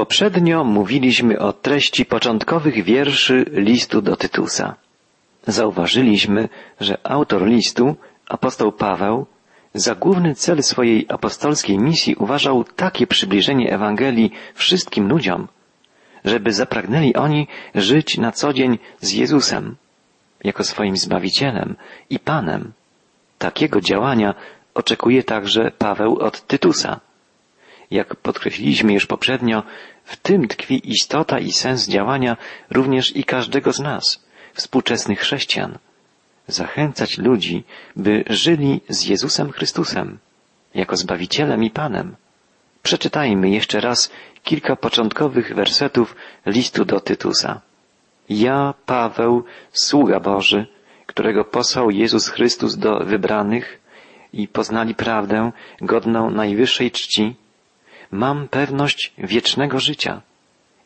Poprzednio mówiliśmy o treści początkowych wierszy listu do Tytusa. Zauważyliśmy, że autor listu, apostoł Paweł, za główny cel swojej apostolskiej misji uważał takie przybliżenie Ewangelii wszystkim ludziom, żeby zapragnęli oni żyć na co dzień z Jezusem, jako swoim Zbawicielem i Panem. Takiego działania oczekuje także Paweł od Tytusa. Jak podkreśliliśmy już poprzednio, w tym tkwi istota i sens działania również i każdego z nas, współczesnych chrześcijan. Zachęcać ludzi, by żyli z Jezusem Chrystusem, jako Zbawicielem i Panem. Przeczytajmy jeszcze raz kilka początkowych wersetów listu do Tytusa. Ja, Paweł, sługa Boży, którego posłał Jezus Chrystus do wybranych i poznali prawdę godną najwyższej czci, mam pewność wiecznego życia.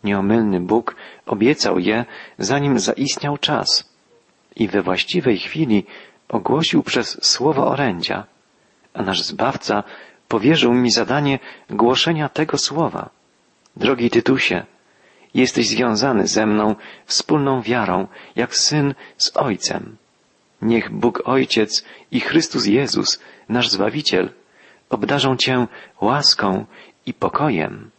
Nieomylny Bóg obiecał je, zanim zaistniał czas i we właściwej chwili ogłosił przez słowo orędzia, a nasz Zbawca powierzył mi zadanie głoszenia tego słowa. Drogi Tytusie, jesteś związany ze mną wspólną wiarą, jak syn z Ojcem. Niech Bóg Ojciec i Chrystus Jezus, nasz Zbawiciel, obdarzą Cię łaską i pokojem.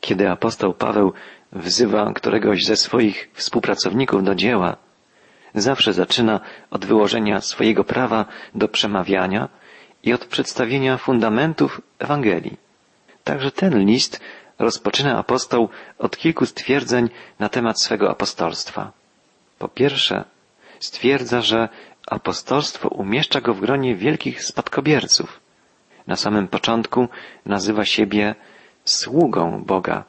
Kiedy apostoł Paweł wzywa któregoś ze swoich współpracowników do dzieła, zawsze zaczyna od wyłożenia swojego prawa do przemawiania i od przedstawienia fundamentów Ewangelii. Także ten list rozpoczyna apostoł od kilku stwierdzeń na temat swego apostolstwa. Po pierwsze, stwierdza, że apostolstwo umieszcza go w gronie wielkich spadkobierców. Na samym początku nazywa siebie sługą Boga,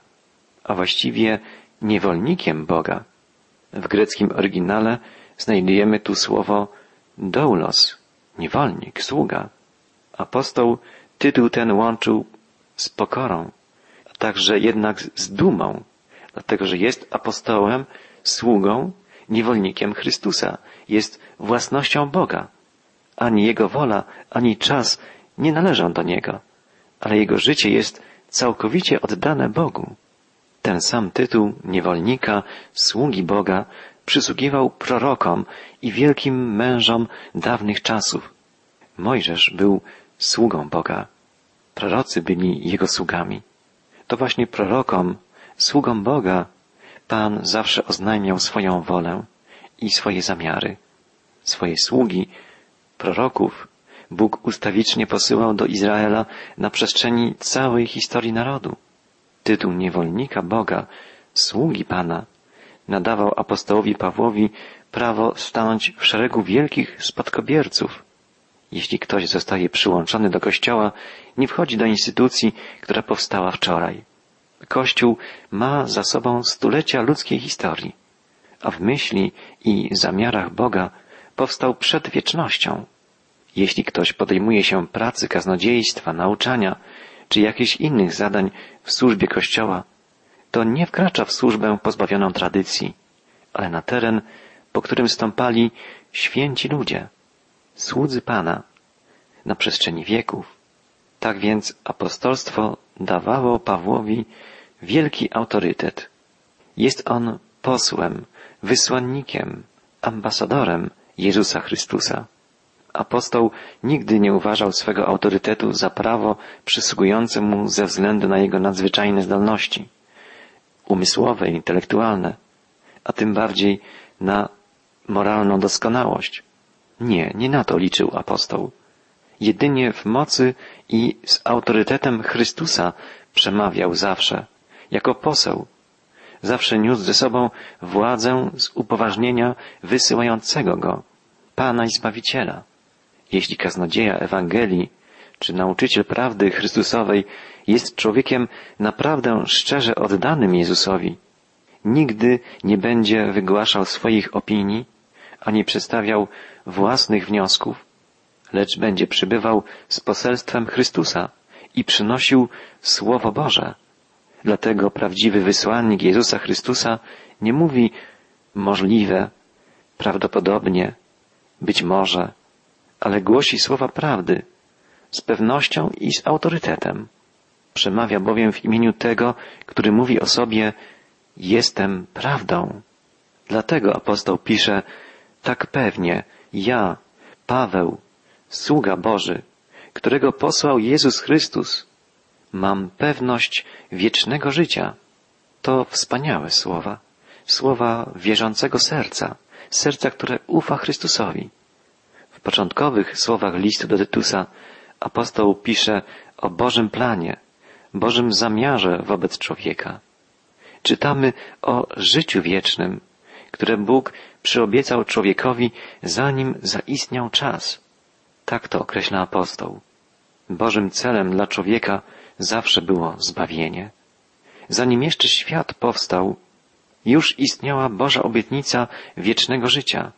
a właściwie niewolnikiem Boga. W greckim oryginale znajdujemy tu słowo doulos, niewolnik, sługa. Apostoł tytuł ten łączył z pokorą, a także jednak z dumą, dlatego że jest apostołem, sługą, niewolnikiem Chrystusa, jest własnością Boga. Ani jego wola, ani czas nie należą do niego, ale jego życie jest całkowicie oddane Bogu. Ten sam tytuł niewolnika, sługi Boga przysługiwał prorokom i wielkim mężom dawnych czasów. Mojżesz był sługą Boga. Prorocy byli jego sługami. To właśnie prorokom, sługom Boga, Pan zawsze oznajmiał swoją wolę i swoje zamiary. Swoje sługi, proroków, Bóg ustawicznie posyłał do Izraela na przestrzeni całej historii narodu. Tytuł niewolnika Boga, sługi Pana, nadawał apostołowi Pawłowi prawo stanąć w szeregu wielkich spadkobierców. Jeśli ktoś zostaje przyłączony do Kościoła, nie wchodzi do instytucji, która powstała wczoraj. Kościół ma za sobą stulecia ludzkiej historii, a w myśli i zamiarach Boga powstał przed wiecznością. Jeśli ktoś podejmuje się pracy kaznodziejstwa, nauczania czy jakichś innych zadań w służbie Kościoła, to nie wkracza w służbę pozbawioną tradycji, ale na teren, po którym stąpali święci ludzie, słudzy Pana, na przestrzeni wieków. Tak więc apostolstwo dawało Pawłowi wielki autorytet. Jest on posłem, wysłannikiem, ambasadorem Jezusa Chrystusa. Apostoł nigdy nie uważał swego autorytetu za prawo przysługujące mu ze względu na jego nadzwyczajne zdolności umysłowe, intelektualne, a tym bardziej na moralną doskonałość. Nie, nie na to liczył apostoł. Jedynie w mocy i z autorytetem Chrystusa przemawiał zawsze, jako poseł. Zawsze niósł ze sobą władzę z upoważnienia wysyłającego go, Pana i Zbawiciela. Jeśli kaznodzieja Ewangelii czy nauczyciel prawdy Chrystusowej jest człowiekiem naprawdę szczerze oddanym Jezusowi, nigdy nie będzie wygłaszał swoich opinii, ani przedstawiał własnych wniosków, lecz będzie przybywał z poselstwem Chrystusa i przynosił Słowo Boże. Dlatego prawdziwy wysłannik Jezusa Chrystusa nie mówi możliwe, prawdopodobnie, być może, ale głosi słowa prawdy, z pewnością i z autorytetem. Przemawia bowiem w imieniu tego, który mówi o sobie jestem prawdą. Dlatego apostoł pisze tak pewnie, ja, Paweł, sługa Boży, którego posłał Jezus Chrystus, mam pewność wiecznego życia. To wspaniałe słowa, słowa wierzącego serca, serca, które ufa Chrystusowi. Początkowych słowach listu do Tytusa apostoł pisze o Bożym planie, Bożym zamiarze wobec człowieka. Czytamy o życiu wiecznym, które Bóg przyobiecał człowiekowi, zanim zaistniał czas. Tak to określa apostoł. Bożym celem dla człowieka zawsze było zbawienie. Zanim jeszcze świat powstał, już istniała Boża obietnica wiecznego życia.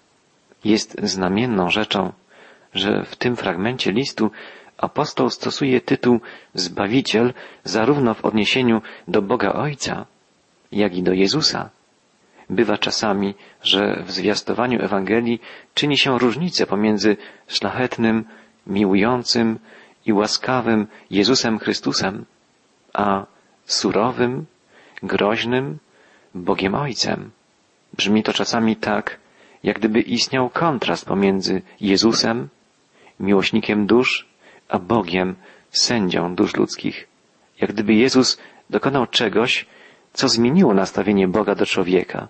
Jest znamienną rzeczą, że w tym fragmencie listu apostoł stosuje tytuł Zbawiciel zarówno w odniesieniu do Boga Ojca, jak i do Jezusa. Bywa czasami, że w zwiastowaniu Ewangelii czyni się różnicę pomiędzy szlachetnym, miłującym i łaskawym Jezusem Chrystusem, a surowym, groźnym Bogiem Ojcem. Brzmi to czasami tak, jak gdyby istniał kontrast pomiędzy Jezusem, miłośnikiem dusz, a Bogiem, sędzią dusz ludzkich. Jak gdyby Jezus dokonał czegoś, co zmieniło nastawienie Boga do człowieka.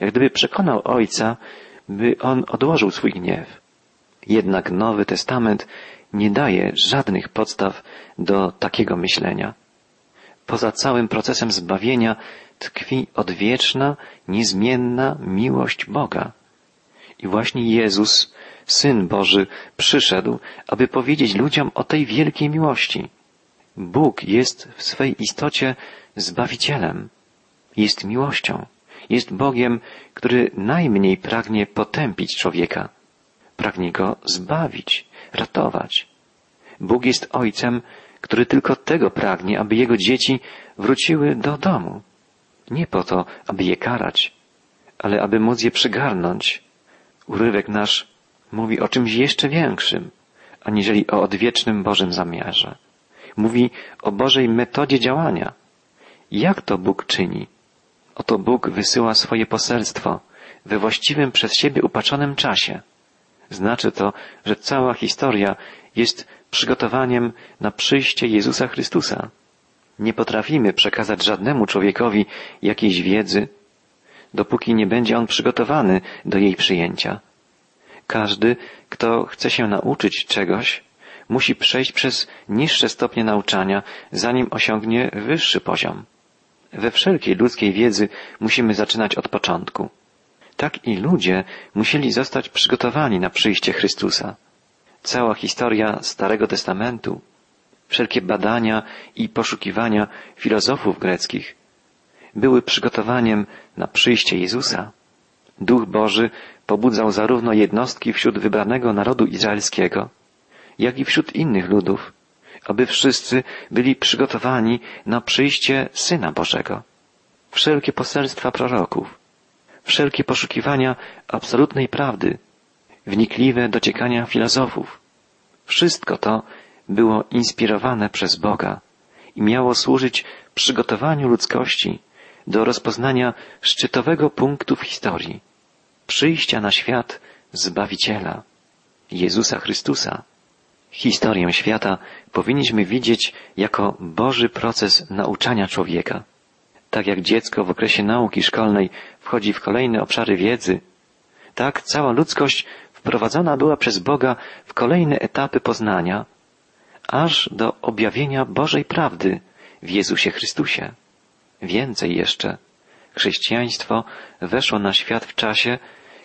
Jak gdyby przekonał Ojca, by on odłożył swój gniew. Jednak Nowy Testament nie daje żadnych podstaw do takiego myślenia. Poza całym procesem zbawienia tkwi odwieczna, niezmienna miłość Boga. I właśnie Jezus, Syn Boży, przyszedł, aby powiedzieć ludziom o tej wielkiej miłości. Bóg jest w swej istocie Zbawicielem, jest miłością, jest Bogiem, który najmniej pragnie potępić człowieka, pragnie go zbawić, ratować. Bóg jest Ojcem, który tylko tego pragnie, aby Jego dzieci wróciły do domu. Nie po to, aby je karać, ale aby móc je przygarnąć. Urywek nasz mówi o czymś jeszcze większym, aniżeli o odwiecznym Bożym zamiarze. Mówi o Bożej metodzie działania. Jak to Bóg czyni? Oto Bóg wysyła swoje poselstwo we właściwym przez siebie upaczonym czasie. Znaczy to, że cała historia jest przygotowaniem na przyjście Jezusa Chrystusa. Nie potrafimy przekazać żadnemu człowiekowi jakiejś wiedzy, dopóki nie będzie on przygotowany do jej przyjęcia. Każdy, kto chce się nauczyć czegoś, musi przejść przez niższe stopnie nauczania, zanim osiągnie wyższy poziom. We wszelkiej ludzkiej wiedzy musimy zaczynać od początku. Tak i ludzie musieli zostać przygotowani na przyjście Chrystusa. Cała historia Starego Testamentu, wszelkie badania i poszukiwania filozofów greckich były przygotowaniem na przyjście Jezusa. Duch Boży pobudzał zarówno jednostki wśród wybranego narodu izraelskiego, jak i wśród innych ludów, aby wszyscy byli przygotowani na przyjście Syna Bożego. Wszelkie poselstwa proroków, wszelkie poszukiwania absolutnej prawdy, wnikliwe dociekania filozofów, wszystko to było inspirowane przez Boga i miało służyć przygotowaniu ludzkości do rozpoznania szczytowego punktu w historii przyjścia na świat Zbawiciela, Jezusa Chrystusa. Historię świata powinniśmy widzieć jako Boży proces nauczania człowieka. Tak jak dziecko w okresie nauki szkolnej wchodzi w kolejne obszary wiedzy, tak cała ludzkość wprowadzona była przez Boga w kolejne etapy poznania, aż do objawienia Bożej prawdy w Jezusie Chrystusie. Więcej jeszcze, chrześcijaństwo weszło na świat w czasie,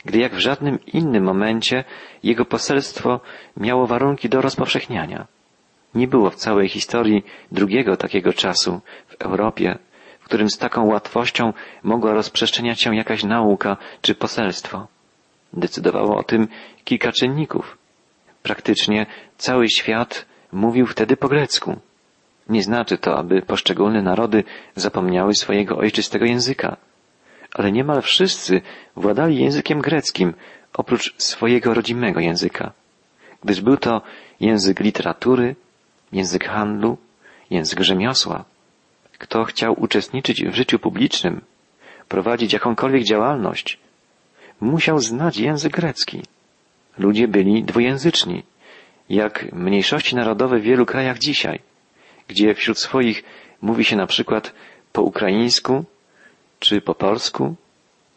gdy jak w żadnym innym momencie jego poselstwo miało warunki do rozpowszechniania. Nie było w całej historii drugiego takiego czasu w Europie, w którym z taką łatwością mogła rozprzestrzeniać się jakaś nauka czy poselstwo. Decydowało o tym kilka czynników. Praktycznie cały świat mówił wtedy po grecku. Nie znaczy to, aby poszczególne narody zapomniały swojego ojczystego języka ale niemal wszyscy władali językiem greckim, oprócz swojego rodzimego języka, gdyż był to język literatury, język handlu, język rzemiosła. Kto chciał uczestniczyć w życiu publicznym, prowadzić jakąkolwiek działalność, musiał znać język grecki. Ludzie byli dwujęzyczni, jak mniejszości narodowe w wielu krajach dzisiaj, gdzie wśród swoich mówi się na przykład po ukraińsku czy po polsku,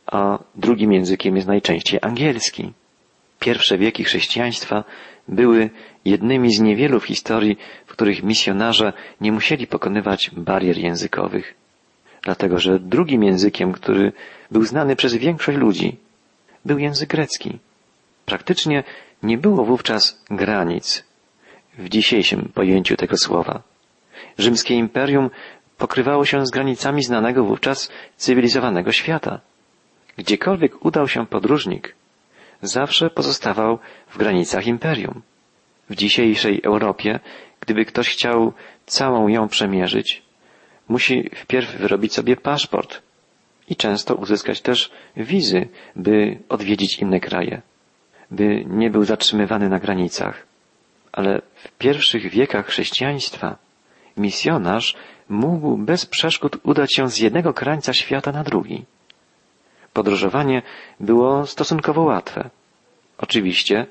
a drugim językiem jest najczęściej angielski. Pierwsze wieki chrześcijaństwa były jednymi z niewielu w historii, w których misjonarze nie musieli pokonywać barier językowych. Dlatego, że drugim językiem, który był znany przez większość ludzi, był język grecki. Praktycznie nie było wówczas granic w dzisiejszym pojęciu tego słowa. Rzymskie imperium pokrywało się z granicami znanego wówczas cywilizowanego świata. Gdziekolwiek udał się podróżnik, zawsze pozostawał w granicach imperium. W dzisiejszej Europie, gdyby ktoś chciał całą ją przemierzyć, musi wpierw wyrobić sobie paszport i często uzyskać też wizy, by odwiedzić inne kraje, by nie był zatrzymywany na granicach. Ale w pierwszych wiekach chrześcijaństwa misjonarz mógł bez przeszkód udać się z jednego krańca świata na drugi. Podróżowanie było stosunkowo łatwe. Oczywiście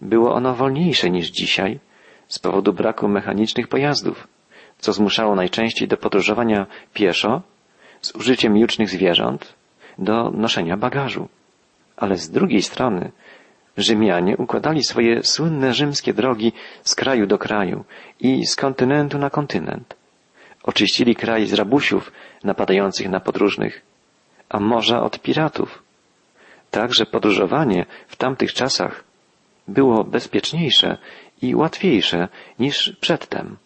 było ono wolniejsze niż dzisiaj z powodu braku mechanicznych pojazdów, co zmuszało najczęściej do podróżowania pieszo z użyciem jucznych zwierząt do noszenia bagażu. Ale z drugiej strony Rzymianie układali swoje słynne rzymskie drogi z kraju do kraju i z kontynentu na kontynent. Oczyścili kraj z rabusiów napadających na podróżnych, a morza od piratów. Także podróżowanie w tamtych czasach było bezpieczniejsze i łatwiejsze niż przedtem.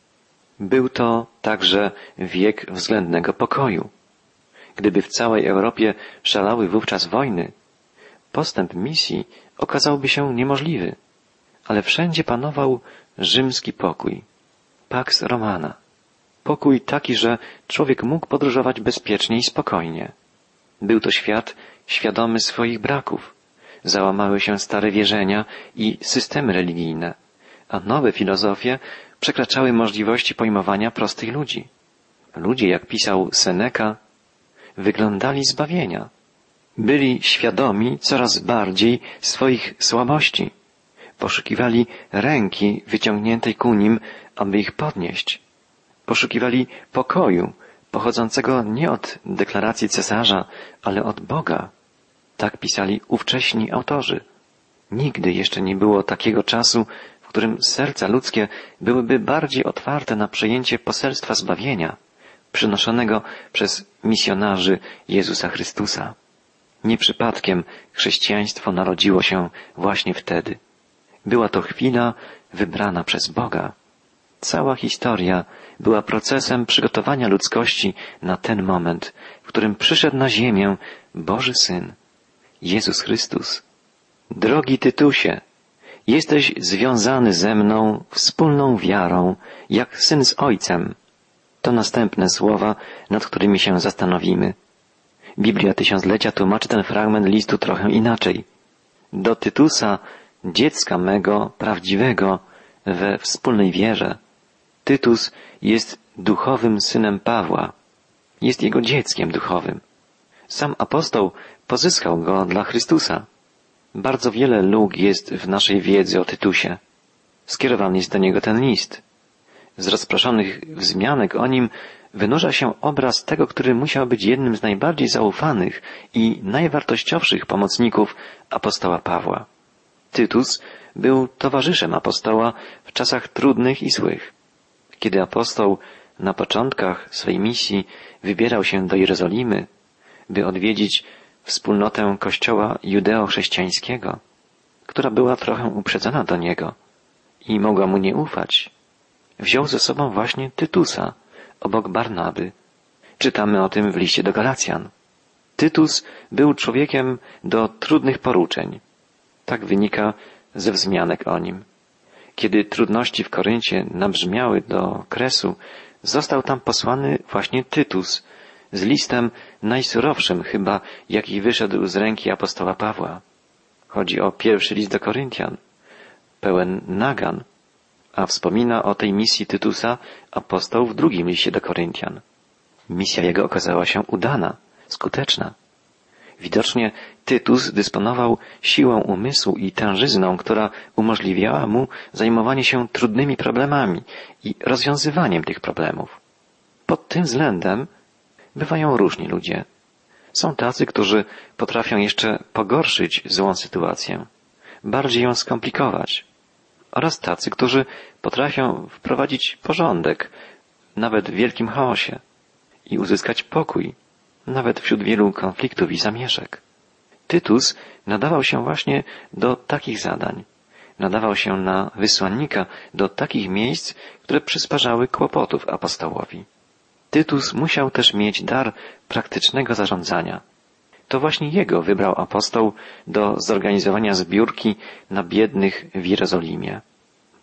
Był to także wiek względnego pokoju. Gdyby w całej Europie szalały wówczas wojny, postęp misji okazałby się niemożliwy, ale wszędzie panował rzymski pokój, pax romana. Pokój taki, że człowiek mógł podróżować bezpiecznie i spokojnie. Był to świat świadomy swoich braków. Załamały się stare wierzenia i systemy religijne, a nowe filozofie przekraczały możliwości pojmowania prostych ludzi. Ludzie, jak pisał Seneca, wyglądali zbawienia. Byli świadomi coraz bardziej swoich słabości. Poszukiwali ręki wyciągniętej ku nim, aby ich podnieść. Poszukiwali pokoju, pochodzącego nie od deklaracji cesarza, ale od Boga. Tak pisali ówcześni autorzy. Nigdy jeszcze nie było takiego czasu, w którym serca ludzkie byłyby bardziej otwarte na przyjęcie poselstwa zbawienia, przynoszonego przez misjonarzy Jezusa Chrystusa. Nie przypadkiem chrześcijaństwo narodziło się właśnie wtedy. Była to chwila wybrana przez Boga. Cała historia była procesem przygotowania ludzkości na ten moment, w którym przyszedł na ziemię Boży Syn, Jezus Chrystus. Drogi Tytusie, jesteś związany ze mną wspólną wiarą, jak syn z ojcem. To następne słowa, nad którymi się zastanowimy. Biblia Tysiąclecia tłumaczy ten fragment listu trochę inaczej. Do Tytusa, dziecka mego, prawdziwego, we wspólnej wierze. Tytus jest duchowym synem Pawła. Jest jego dzieckiem duchowym. Sam apostoł pozyskał go dla Chrystusa. Bardzo wiele luk jest w naszej wiedzy o Tytusie. Skierowany jest do niego ten list. Z rozproszonych wzmianek o nim wynurza się obraz tego, który musiał być jednym z najbardziej zaufanych i najwartościowszych pomocników apostoła Pawła. Tytus był towarzyszem apostoła w czasach trudnych i złych. Kiedy apostoł na początkach swej misji wybierał się do Jerozolimy, by odwiedzić wspólnotę kościoła judeo-chrześcijańskiego, która była trochę uprzedzona do niego i mogła mu nie ufać, wziął ze sobą właśnie Tytusa obok Barnaby. Czytamy o tym w liście do Galacjan. Tytus był człowiekiem do trudnych poruczeń. Tak wynika ze wzmianek o nim. Kiedy trudności w Koryncie nabrzmiały do kresu, został tam posłany właśnie Tytus z listem najsurowszym chyba, jaki wyszedł z ręki apostoła Pawła. Chodzi o pierwszy list do Koryntian, pełen nagan, A wspomina o tej misji Tytusa apostoł w drugim liście do Koryntian. Misja jego okazała się udana, skuteczna. Widocznie Tytus dysponował siłą umysłu i tężyzną, która umożliwiała mu zajmowanie się trudnymi problemami i rozwiązywaniem tych problemów. Pod tym względem bywają różni ludzie. Są tacy, którzy potrafią jeszcze pogorszyć złą sytuację, bardziej ją skomplikować, oraz tacy, którzy potrafią wprowadzić porządek, nawet w wielkim chaosie i uzyskać pokój, nawet wśród wielu konfliktów i zamieszek. Tytus nadawał się właśnie do takich zadań. Nadawał się na wysłannika do takich miejsc, które przysparzały kłopotów apostołowi. Tytus musiał też mieć dar praktycznego zarządzania. To właśnie jego wybrał apostoł do zorganizowania zbiórki na biednych w Jerozolimie.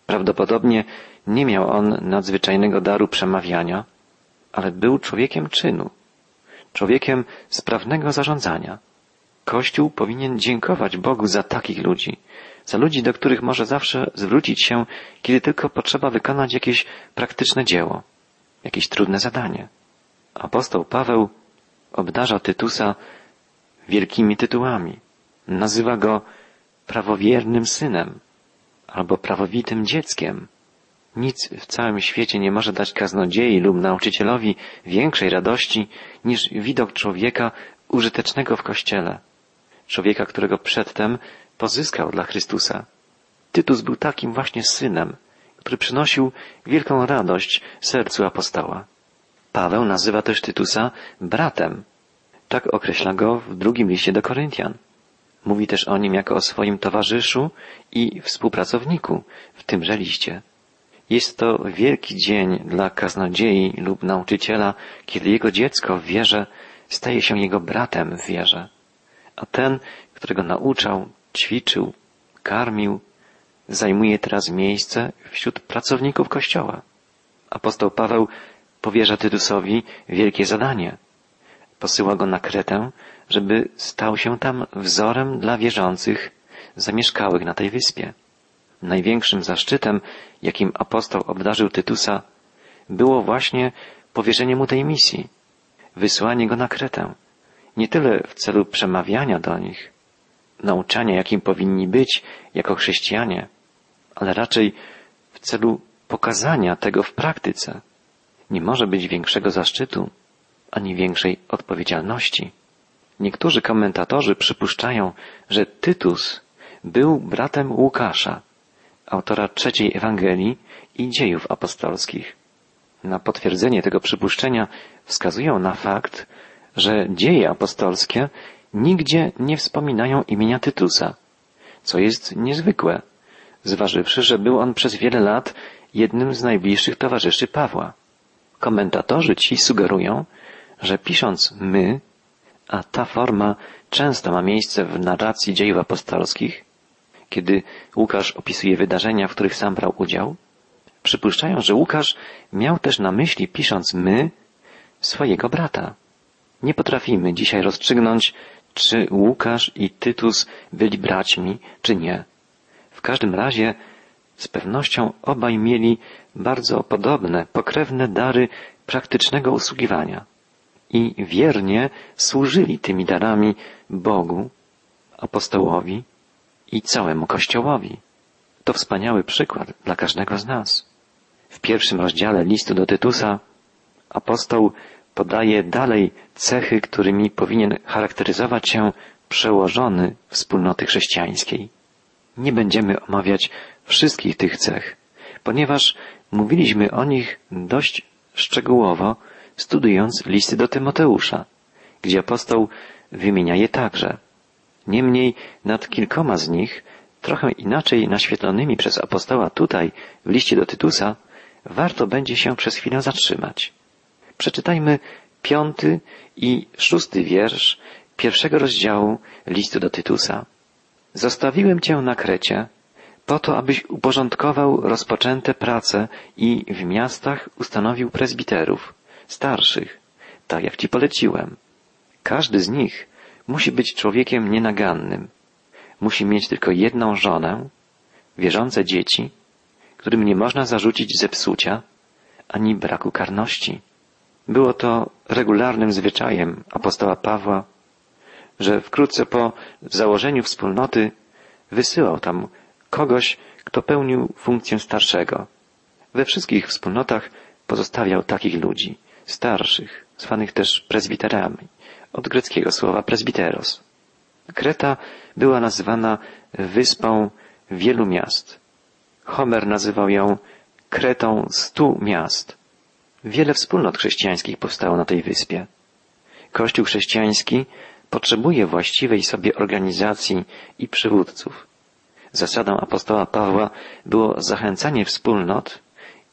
Prawdopodobnie nie miał on nadzwyczajnego daru przemawiania, ale był człowiekiem czynu, człowiekiem sprawnego zarządzania. Kościół powinien dziękować Bogu za takich ludzi, za ludzi, do których może zawsze zwrócić się, kiedy tylko potrzeba wykonać jakieś praktyczne dzieło, jakieś trudne zadanie. Apostoł Paweł obdarza Tytusa wielkimi tytułami. Nazywa go prawowiernym synem albo prawowitym dzieckiem. Nic w całym świecie nie może dać kaznodziei lub nauczycielowi większej radości niż widok człowieka użytecznego w kościele. Człowieka, którego przedtem pozyskał dla Chrystusa. Tytus był takim właśnie synem, który przynosił wielką radość sercu apostoła. Paweł nazywa też Tytusa bratem. Tak określa go w drugim liście do Koryntian. Mówi też o nim jako o swoim towarzyszu i współpracowniku w tymże liście. Jest to wielki dzień dla kaznodziei lub nauczyciela, kiedy jego dziecko w wierze staje się jego bratem w wierze. A ten, którego nauczał, ćwiczył, karmił, zajmuje teraz miejsce wśród pracowników Kościoła. Apostoł Paweł powierza Tytusowi wielkie zadanie. Posyła go na Kretę, żeby stał się tam wzorem dla wierzących zamieszkałych na tej wyspie. Największym zaszczytem, jakim apostoł obdarzył Tytusa, było właśnie powierzenie mu tej misji, wysłanie go na Kretę. Nie tyle w celu przemawiania do nich, nauczania, jakim powinni być jako chrześcijanie, ale raczej w celu pokazania tego w praktyce. Nie może być większego zaszczytu, ani większej odpowiedzialności. Niektórzy komentatorzy przypuszczają, że Tytus był bratem Łukasza, autora trzeciej Ewangelii i dziejów apostolskich. Na potwierdzenie tego przypuszczenia wskazują na fakt, że dzieje apostolskie nigdzie nie wspominają imienia Tytusa, co jest niezwykłe, zważywszy, że był on przez wiele lat jednym z najbliższych towarzyszy Pawła. Komentatorzy ci sugerują, że pisząc my, a ta forma często ma miejsce w narracji dziejów apostolskich, kiedy Łukasz opisuje wydarzenia, w których sam brał udział, przypuszczają, że Łukasz miał też na myśli, pisząc my, swojego brata. Nie potrafimy dzisiaj rozstrzygnąć, czy Łukasz i Tytus byli braćmi, czy nie. W każdym razie z pewnością obaj mieli bardzo podobne, pokrewne dary praktycznego usługiwania i wiernie służyli tymi darami Bogu, apostołowi i całemu Kościołowi. To wspaniały przykład dla każdego z nas. W pierwszym rozdziale listu do Tytusa apostoł podaje dalej cechy, którymi powinien charakteryzować się przełożony wspólnoty chrześcijańskiej. Nie będziemy omawiać wszystkich tych cech, ponieważ mówiliśmy o nich dość szczegółowo, studiując listy do Tymoteusza, gdzie apostoł wymienia je także. Niemniej nad kilkoma z nich, trochę inaczej naświetlonymi przez apostoła tutaj, w liście do Tytusa, warto będzie się przez chwilę zatrzymać. Przeczytajmy piąty i szósty wiersz pierwszego rozdziału listu do Tytusa. Zostawiłem Cię na Krecie, po to, abyś uporządkował rozpoczęte prace i w miastach ustanowił prezbiterów, starszych, tak jak Ci poleciłem. Każdy z nich musi być człowiekiem nienagannym. Musi mieć tylko jedną żonę, wierzące dzieci, którym nie można zarzucić zepsucia ani braku karności. Było to regularnym zwyczajem apostoła Pawła, że wkrótce po założeniu wspólnoty wysyłał tam kogoś, kto pełnił funkcję starszego. We wszystkich wspólnotach pozostawiał takich ludzi, starszych, zwanych też prezbiterami, od greckiego słowa presbiteros. Kreta była nazywana wyspą wielu miast. Homer nazywał ją Kretą stu miast. Wiele wspólnot chrześcijańskich powstało na tej wyspie. Kościół chrześcijański potrzebuje właściwej sobie organizacji i przywódców. Zasadą apostoła Pawła było zachęcanie wspólnot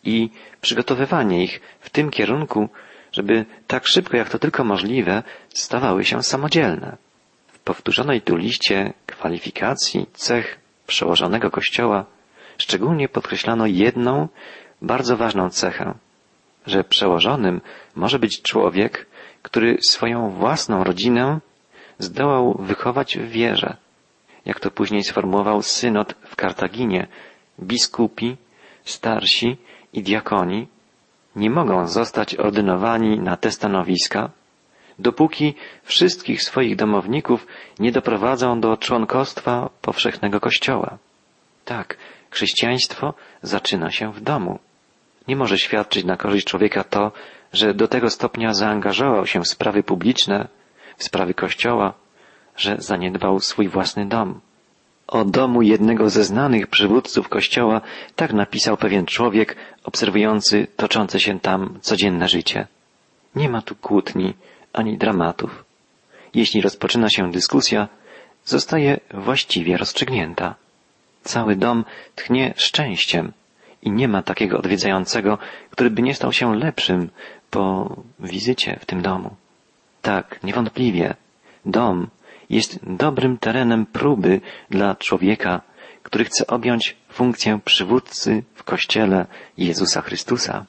i przygotowywanie ich w tym kierunku, żeby tak szybko jak to tylko możliwe stawały się samodzielne. W powtórzonej tu liście kwalifikacji cech przełożonego Kościoła szczególnie podkreślano jedną bardzo ważną cechę, że przełożonym może być człowiek, który swoją własną rodzinę zdołał wychować w wierze. Jak to później sformułował synod w Kartaginie, biskupi, starsi i diakoni nie mogą zostać ordynowani na te stanowiska, dopóki wszystkich swoich domowników nie doprowadzą do członkostwa powszechnego Kościoła. Tak, chrześcijaństwo zaczyna się w domu. Nie może świadczyć na korzyść człowieka to, że do tego stopnia zaangażował się w sprawy publiczne, w sprawy Kościoła, że zaniedbał swój własny dom. O domu jednego ze znanych przywódców Kościoła tak napisał pewien człowiek obserwujący toczące się tam codzienne życie. Nie ma tu kłótni ani dramatów. Jeśli rozpoczyna się dyskusja, zostaje właściwie rozstrzygnięta. Cały dom tchnie szczęściem i nie ma takiego odwiedzającego, który by nie stał się lepszym po wizycie w tym domu. Tak, niewątpliwie, dom jest dobrym terenem próby dla człowieka, który chce objąć funkcję przywódcy w Kościele Jezusa Chrystusa.